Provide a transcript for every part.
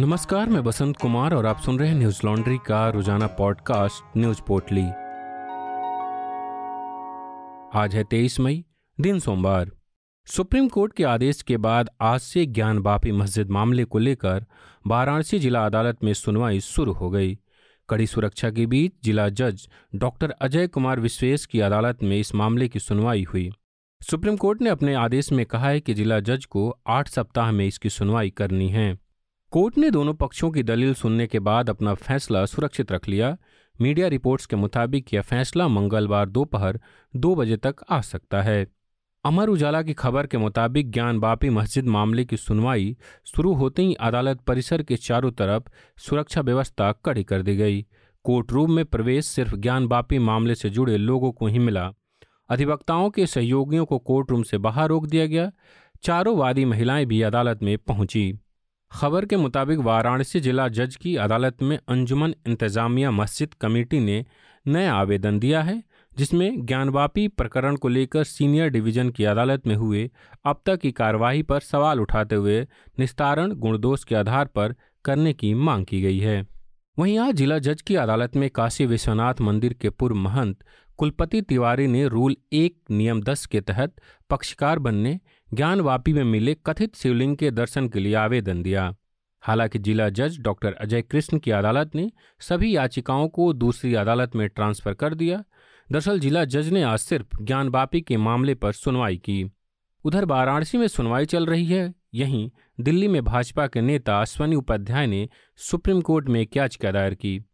नमस्कार, मैं बसंत कुमार और आप सुन रहे हैं न्यूज़ लॉन्ड्री का रोज़ाना पॉडकास्ट, न्यूज़ पोर्टली। आज है तेईस मई, दिन सोमवार। सुप्रीम कोर्ट के आदेश के बाद आज से ज्ञान बापी मस्जिद मामले को लेकर वाराणसी जिला अदालत में सुनवाई शुरू हो गई। कड़ी सुरक्षा के बीच जिला जज डॉक्टर अजय कुमार विश्वेश की अदालत में इस मामले की सुनवाई हुई। सुप्रीम कोर्ट ने अपने आदेश में कहा है कि जिला जज को आठ सप्ताह में इसकी सुनवाई करनी है। कोर्ट ने दोनों पक्षों की दलील सुनने के बाद अपना फैसला सुरक्षित रख लिया। मीडिया रिपोर्ट्स के मुताबिक यह फैसला मंगलवार दोपहर दो बजे तक आ सकता है। अमर उजाला की खबर के मुताबिक ज्ञान बापी मस्जिद मामले की सुनवाई शुरू होते ही अदालत परिसर के चारों तरफ़ सुरक्षा व्यवस्था कड़ी कर दी गई। कोर्ट रूम में प्रवेश सिर्फ़ ज्ञान बापी मामले से जुड़े लोगों को ही मिला। अधिवक्ताओं के सहयोगियों को कोर्ट रूम से बाहर रोक दिया गया। चारों वादी महिलाएँ भी अदालत में पहुँची। खबर के मुताबिक वाराणसी जिला जज की अदालत में अंजुमन इंतजामिया मस्जिद कमेटी ने नया आवेदन दिया है, जिसमें ज्ञानवापी प्रकरण को लेकर सीनियर डिवीज़न की अदालत में हुए अब तक की कार्यवाही पर सवाल उठाते हुए निस्तारण गुणदोष के आधार पर करने की मांग की गई है। वहीं आज जिला जज की अदालत में काशी विश्वनाथ मंदिर के पूर्व महंत कुलपति तिवारी ने रूल एक नियम दस के तहत पक्षकार बनने ज्ञानवापी में मिले कथित शिवलिंग के दर्शन के लिए आवेदन दिया। हालाँकि जिला जज डॉक्टर अजय कृष्ण की अदालत ने सभी याचिकाओं को दूसरी अदालत में ट्रांसफ़र कर दिया। दरअसल जिला जज ने आज सिर्फ़ ज्ञानवापी के मामले पर सुनवाई की। उधर वाराणसी में सुनवाई चल रही है। यहीं दिल्ली में भाजपा के नेता अश्वनी उपाध्याय ने सुप्रीम कोर्ट में एक याचिका दायर की।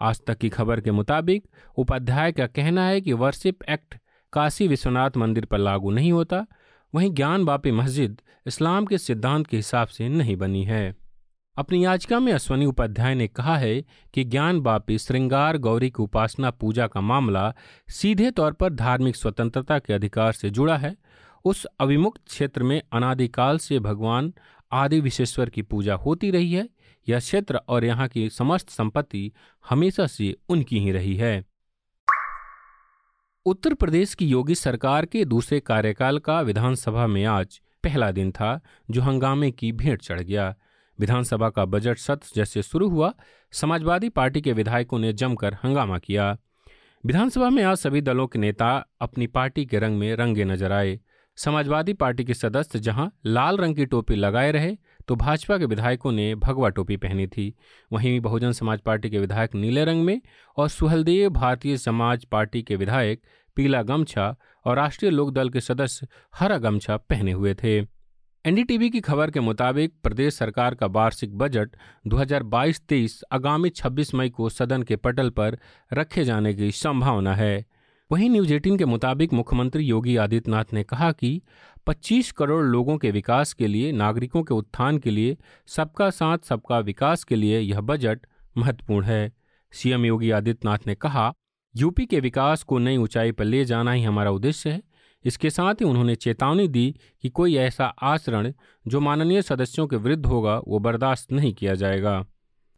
आज तक की खबर के मुताबिक उपाध्याय का कहना है कि वर्शिप एक्ट काशी विश्वनाथ मंदिर पर लागू नहीं होता। वहीं ज्ञान बापी मस्जिद इस्लाम के सिद्धांत के हिसाब से नहीं बनी है। अपनी याचिका में अश्वनी उपाध्याय ने कहा है कि ज्ञान बापी श्रृंगार गौरी की उपासना पूजा का मामला सीधे तौर पर धार्मिक स्वतंत्रता के अधिकार से जुड़ा है। उस अविमुक्त क्षेत्र में अनादिकाल से भगवान आदि विशेश्वर की पूजा होती रही है। यह क्षेत्र और यहाँ की समस्त संपत्ति हमेशा से उनकी ही रही है। उत्तर प्रदेश की योगी सरकार के दूसरे कार्यकाल का विधानसभा में आज पहला दिन था, जो हंगामे की भेंट चढ़ गया। विधानसभा का बजट सत्र जैसे शुरू हुआ, समाजवादी पार्टी के विधायकों ने जमकर हंगामा किया। विधानसभा में आज सभी दलों के नेता अपनी पार्टी के रंग में रंगे नज़र आए। समाजवादी पार्टी के सदस्य जहाँ लाल रंग की टोपी लगाए रहे तो भाजपा के विधायकों ने भगवा टोपी पहनी थी। वहीं बहुजन समाज पार्टी के विधायक नीले रंग में और सुहलदेव भारतीय समाज पार्टी के विधायक पीला गमछा और राष्ट्रीय लोकदल के सदस्य हरा गमछा पहने हुए थे। एनडीटीवी की खबर के मुताबिक प्रदेश सरकार का वार्षिक बजट 2022-23 आगामी 26 मई को सदन के पटल पर रखे जाने की संभावना है। वहीं न्यूज़ एटीन के मुताबिक मुख्यमंत्री योगी आदित्यनाथ ने कहा कि 25 करोड़ लोगों के विकास के लिए, नागरिकों के उत्थान के लिए, सबका साथ, सबका विकास के लिए यह बजट महत्वपूर्ण है। सीएम योगी आदित्यनाथ ने कहा, यूपी के विकास को नई ऊंचाई पर ले जाना ही हमारा उद्देश्य है। इसके साथ ही उन्होंने चेतावनी दी कि कोई ऐसा आचरण जो माननीय सदस्यों के विरुद्ध होगा, वो बर्दाश्त नहीं किया जाएगा।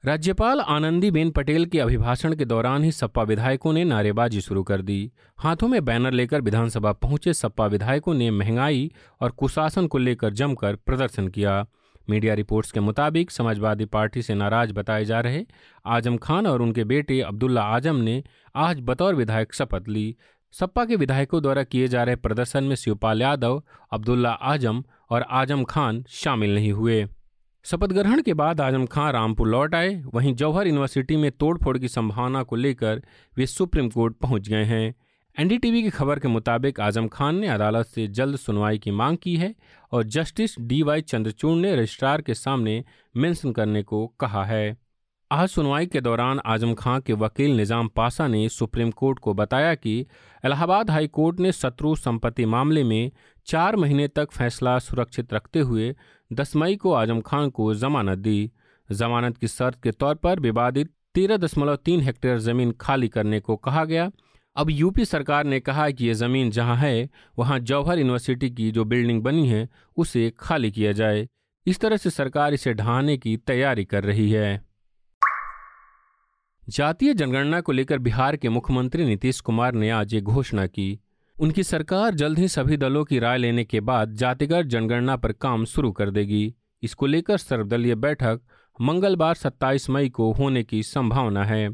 राज्यपाल आनंदीबेन पटेल के अभिभाषण के दौरान ही सपा विधायकों ने नारेबाजी शुरू कर दी। हाथों में बैनर लेकर विधानसभा पहुँचे सपा विधायकों ने महँगाई और कुशासन को लेकर जमकर प्रदर्शन किया। मीडिया रिपोर्ट्स के मुताबिक समाजवादी पार्टी से नाराज़ बताए जा रहे आज़म खान और उनके बेटे अब्दुल्ला आज़म ने आज बतौर विधायक शपथ ली। सपा के विधायकों द्वारा किए जा रहे प्रदर्शन में शिवपाल यादव, अब्दुल्ला आज़म और आज़म खान शामिल नहीं हुए। शपथ ग्रहण के बाद आज़म खां रामपुर लौट आए। वहीं जौहर यूनिवर्सिटी में तोड़फोड़ की संभावना को लेकर वे सुप्रीम कोर्ट पहुँच गए हैं। एनडीटीवी की खबर के मुताबिक आज़म खान ने अदालत से जल्द सुनवाई की मांग की है और जस्टिस डी वाई चंद्रचूड़ ने रजिस्ट्रार के सामने मेंशन करने को कहा है। आज सुनवाई के दौरान आज़म खां के वकील निज़ाम पासा ने सुप्रीम कोर्ट को बताया कि इलाहाबाद हाई कोर्ट ने शत्रु संपत्ति मामले में चार महीने तक फैसला सुरक्षित रखते हुए दस मई को आज़म खान को जमानत दी। जमानत की शर्त के तौर पर विवादित तेरह दशमलव तीन हेक्टेयर ज़मीन खाली करने को कहा गया। अब यूपी सरकार ने कहा कि ये ज़मीन जहाँ है, वहाँ जौहर यूनिवर्सिटी की जो बिल्डिंग बनी है, उसे खाली किया जाए। इस तरह से सरकार इसे ढहाने की तैयारी कर रही है। जातीय जनगणना को लेकर बिहार के मुख्यमंत्री नीतीश कुमार ने आज ये घोषणा की। उनकी सरकार जल्द ही सभी दलों की राय लेने के बाद जातिगत जनगणना पर काम शुरू कर देगी। इसको लेकर सर्वदलीय बैठक मंगलवार 27 मई को होने की संभावना है।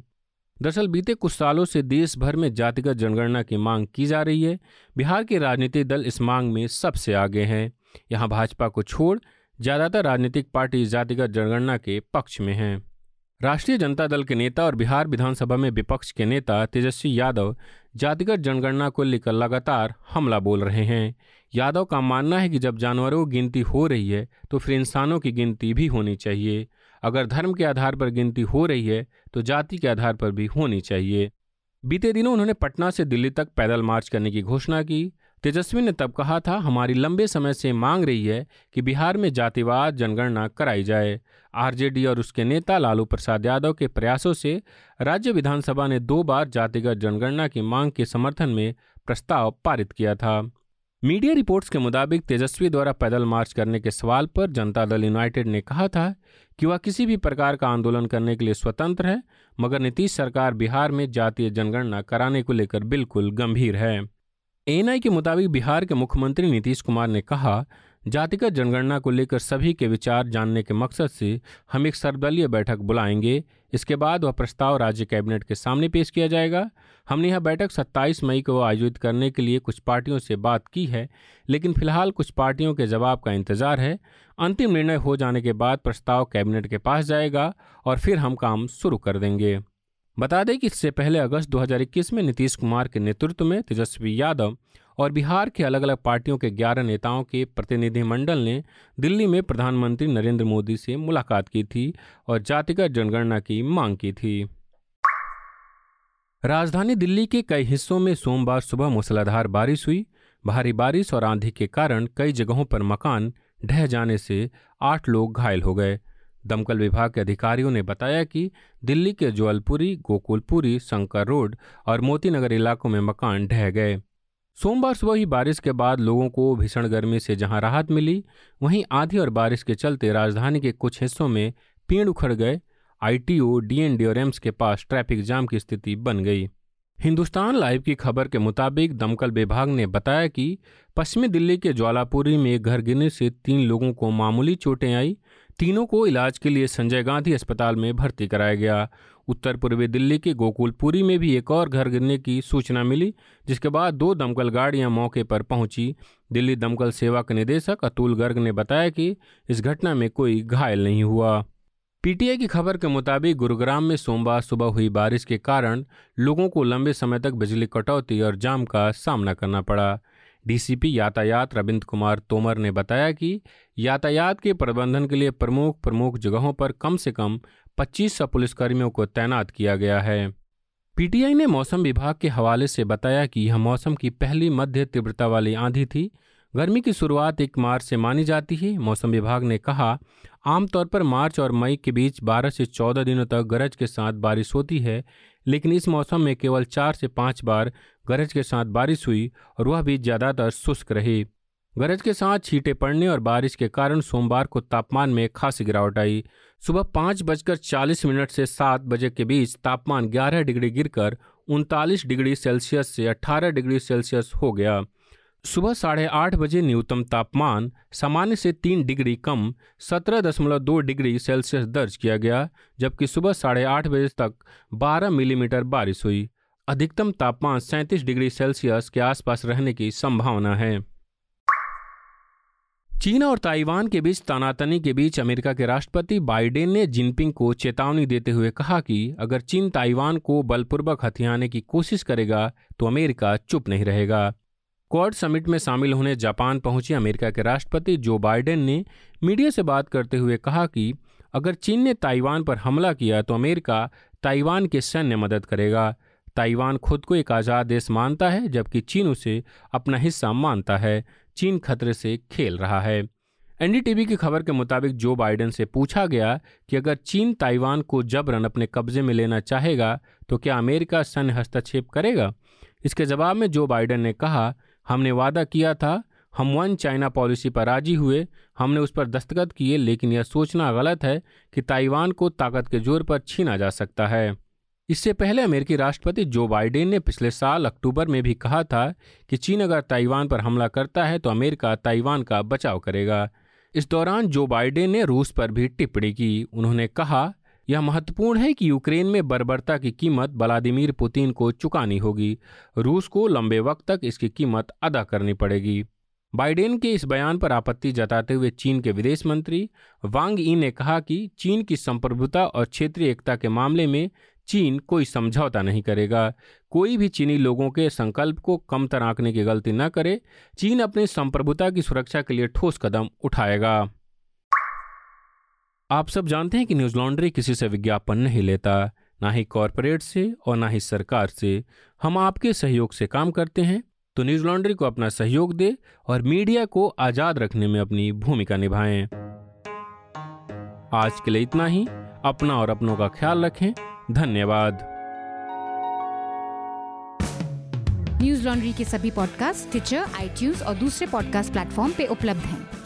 दरअसल बीते कुछ सालों से देश भर में जातिगत जनगणना की मांग की जा रही है। बिहार के राजनीतिक दल इस मांग में सबसे आगे हैं। यहाँ भाजपा को छोड़ ज़्यादातर राजनीतिक पार्टी जातिगत जनगणना के पक्ष में हैं। राष्ट्रीय जनता दल के नेता और बिहार विधानसभा में विपक्ष के नेता तेजस्वी यादव जातिगत जनगणना को लेकर लगातार हमला बोल रहे हैं। यादव का मानना है कि जब जानवरों की गिनती हो रही है तो फिर इंसानों की गिनती भी होनी चाहिए। अगर धर्म के आधार पर गिनती हो रही है तो जाति के आधार पर भी होनी चाहिए। बीते दिनों उन्होंने पटना से दिल्ली तक पैदल मार्च करने की घोषणा की। तेजस्वी ने तब कहा था, हमारी लंबे समय से मांग रही है कि बिहार में जातिवाद जनगणना कराई जाए। आरजेडी और उसके नेता लालू प्रसाद यादव के प्रयासों से राज्य विधानसभा ने दो बार जातिगत जनगणना की मांग के समर्थन में प्रस्ताव पारित किया था। मीडिया रिपोर्ट्स के मुताबिक तेजस्वी द्वारा पैदल मार्च करने के सवाल पर जनता दल यूनाइटेड ने कहा था कि वह किसी भी प्रकार का आंदोलन करने के लिए स्वतंत्र है, मगर नीतीश सरकार बिहार में जातीय जनगणना कराने को लेकर बिल्कुल गंभीर है। एएनआई के मुताबिक बिहार के मुख्यमंत्री नीतीश कुमार ने कहा, जातिगत जनगणना को लेकर सभी के विचार जानने के मकसद से हम एक सर्वदलीय बैठक बुलाएँगे। इसके बाद वह प्रस्ताव राज्य कैबिनेट के सामने पेश किया जाएगा। हमने यह बैठक 27 मई को आयोजित करने के लिए कुछ पार्टियों से बात की है, लेकिन फ़िलहाल कुछ पार्टियों के जवाब का इंतज़ार है। अंतिम निर्णय हो जाने के बाद प्रस्ताव कैबिनेट के पास जाएगा और फिर हम काम शुरू कर देंगे। बता दें कि इससे पहले अगस्त 2021 में नीतीश कुमार के नेतृत्व में तेजस्वी यादव और बिहार के अलग अलग पार्टियों के 11 नेताओं के प्रतिनिधिमंडल ने दिल्ली में प्रधानमंत्री नरेंद्र मोदी से मुलाकात की थी और जातिगत जनगणना की मांग की थी। राजधानी दिल्ली के कई हिस्सों में सोमवार सुबह मूसलाधार बारिश हुई। भारी बारिश और आंधी के कारण कई जगहों पर मकान ढह जाने से आठ लोग घायल हो गए। दमकल विभाग के अधिकारियों ने बताया कि दिल्ली के ज्वलपुरी, गोकुलपुरी शंकर रोड और मोतीनगर इलाकों में मकान ढह गए। सोमवार सुबह ही बारिश के बाद लोगों को भीषण गर्मी से जहाँ राहत मिली, वहीं आंधी और बारिश के चलते राजधानी के कुछ हिस्सों में पेड़ उखड़ गए। आईटीओ, डीएनडी और एम्स के पास ट्रैफ़िक जाम की स्थिति बन गई। हिंदुस्तान लाइव की खबर के मुताबिक दमकल विभाग ने बताया कि पश्चिमी दिल्ली के ज्वालापुरी में घर गिरने से तीन लोगों को मामूली चोटें आई तीनों को इलाज के लिए संजय गांधी अस्पताल में भर्ती कराया गया। उत्तर पूर्वी दिल्ली के गोकुलपुरी में भी एक और घर गिरने की सूचना मिली, जिसके बाद दो दमकल गाड़ियाँ मौके पर पहुँची। दिल्ली दमकल सेवा के निदेशक अतुल गर्ग ने बताया कि इस घटना में कोई घायल नहीं हुआ। पीटीआई की खबर के मुताबिक गुरुग्राम में सोमवार सुबह हुई बारिश के कारण लोगों को लंबे समय तक बिजली कटौती और जाम का सामना करना पड़ा। डीसीपी यातायात रविंद्र कुमार तोमर ने बताया कि यातायात के प्रबंधन के लिए प्रमुख प्रमुख जगहों पर कम से कम 2500 पुलिसकर्मियों को तैनात किया गया है। पीटीआई ने मौसम विभाग के हवाले से बताया कि यह मौसम की पहली मध्य तीव्रता वाली आंधी थी गर्मी की शुरुआत एक मार्च से मानी जाती है, मौसम विभाग ने कहा, आमतौर पर मार्च और मई के बीच 12 से 14 दिनों तक गरज के साथ बारिश होती है, लेकिन इस मौसम में केवल चार से पाँच बार गरज के साथ बारिश हुई और वह भी ज़्यादातर शुष्क रही। गरज के साथ छींटे पड़ने और बारिश के कारण सोमवार को तापमान में खासी गिरावट आई। सुबह पाँच बजकर चालीस मिनट से सात बजे के बीच तापमान ग्यारह डिग्री गिरकर उनतालीस डिग्री सेल्सियस से अठारह डिग्री सेल्सियस हो गया। सुबह साढ़े आठ बजे न्यूनतम तापमान सामान्य से तीन डिग्री कम सत्रह दशमलव दो डिग्री सेल्सियस दर्ज किया गया, जबकि सुबह साढ़े आठ बजे तक बारह मिलीमीटर बारिश हुई। अधिकतम तापमान सैंतीस डिग्री सेल्सियस के आसपास रहने की संभावना है। चीन और ताइवान के बीच तनातनी के बीच अमेरिका के राष्ट्रपति बाइडेन ने जिनपिंग को चेतावनी देते हुए कहा कि अगर चीन ताइवान को बलपूर्वक हथियाने की कोशिश करेगा तो अमेरिका चुप नहीं रहेगा। क्वाड समिट में शामिल होने जापान पहुँचे अमेरिका के राष्ट्रपति जो बाइडेन ने मीडिया से बात करते हुए कहा कि अगर चीन ने ताइवान पर हमला किया तो अमेरिका ताइवान के सैन्य मदद करेगा। ताइवान खुद को एक आज़ाद देश मानता है, जबकि चीन उसे अपना हिस्सा मानता है। चीन खतरे से खेल रहा है। एनडीटीवी की खबर के मुताबिक जो बाइडेन से पूछा गया कि अगर चीन ताइवान को जबरन अपने कब्जे में लेना चाहेगा तो क्या अमेरिका सैन्य हस्तक्षेप करेगा? इसके जवाब में जो बाइडेन ने कहा हमने वादा किया था, हम वन चाइना पॉलिसी पर राज़ी हुए, हमने उस पर दस्तखत किए, लेकिन यह सोचना गलत है कि ताइवान को ताकत के ज़ोर पर छीना जा सकता है। इससे पहले अमेरिकी राष्ट्रपति जो बाइडेन ने पिछले साल अक्टूबर में भी कहा था कि चीन अगर ताइवान पर हमला करता है तो अमेरिका ताइवान का बचाव करेगा। इस दौरान जो बाइडेन ने रूस पर भी टिप्पणी की, उन्होंने कहा यह महत्वपूर्ण है कि यूक्रेन में बर्बरता की कीमत व्लादिमीर पुतिन को चुकानी होगी। रूस को लंबे वक्त तक इसकी कीमत अदा करनी पड़ेगी। बाइडेन के इस बयान पर आपत्ति जताते हुए चीन के विदेश मंत्री वांग ई ने कहा कि चीन की संप्रभुता और क्षेत्रीय एकता के मामले में चीन कोई समझौता नहीं करेगा। कोई भी चीनी लोगों के संकल्प को कमतर आंकने की गलती न करे। चीन अपनी संप्रभुता की सुरक्षा के लिए ठोस कदम उठाएगा। आप सब जानते हैं कि न्यूज़ लॉन्ड्री किसी से विज्ञापन नहीं लेता, ना ही कॉरपोरेट से और ना ही सरकार से। हम आपके सहयोग से काम करते हैं तो न्यूज़ लॉन्ड्री को अपना सहयोग दे और मीडिया को आज़ाद रखने में अपनी भूमिका निभाएँ। आज के लिए इतना ही। अपना और अपनों का ख्याल रखें। धन्यवाद। न्यूज़ लॉन्ड्री के सभी पॉडकास्ट ट्विटर आईटीज और दूसरे पॉडकास्ट प्लेटफॉर्म पे उपलब्ध हैं।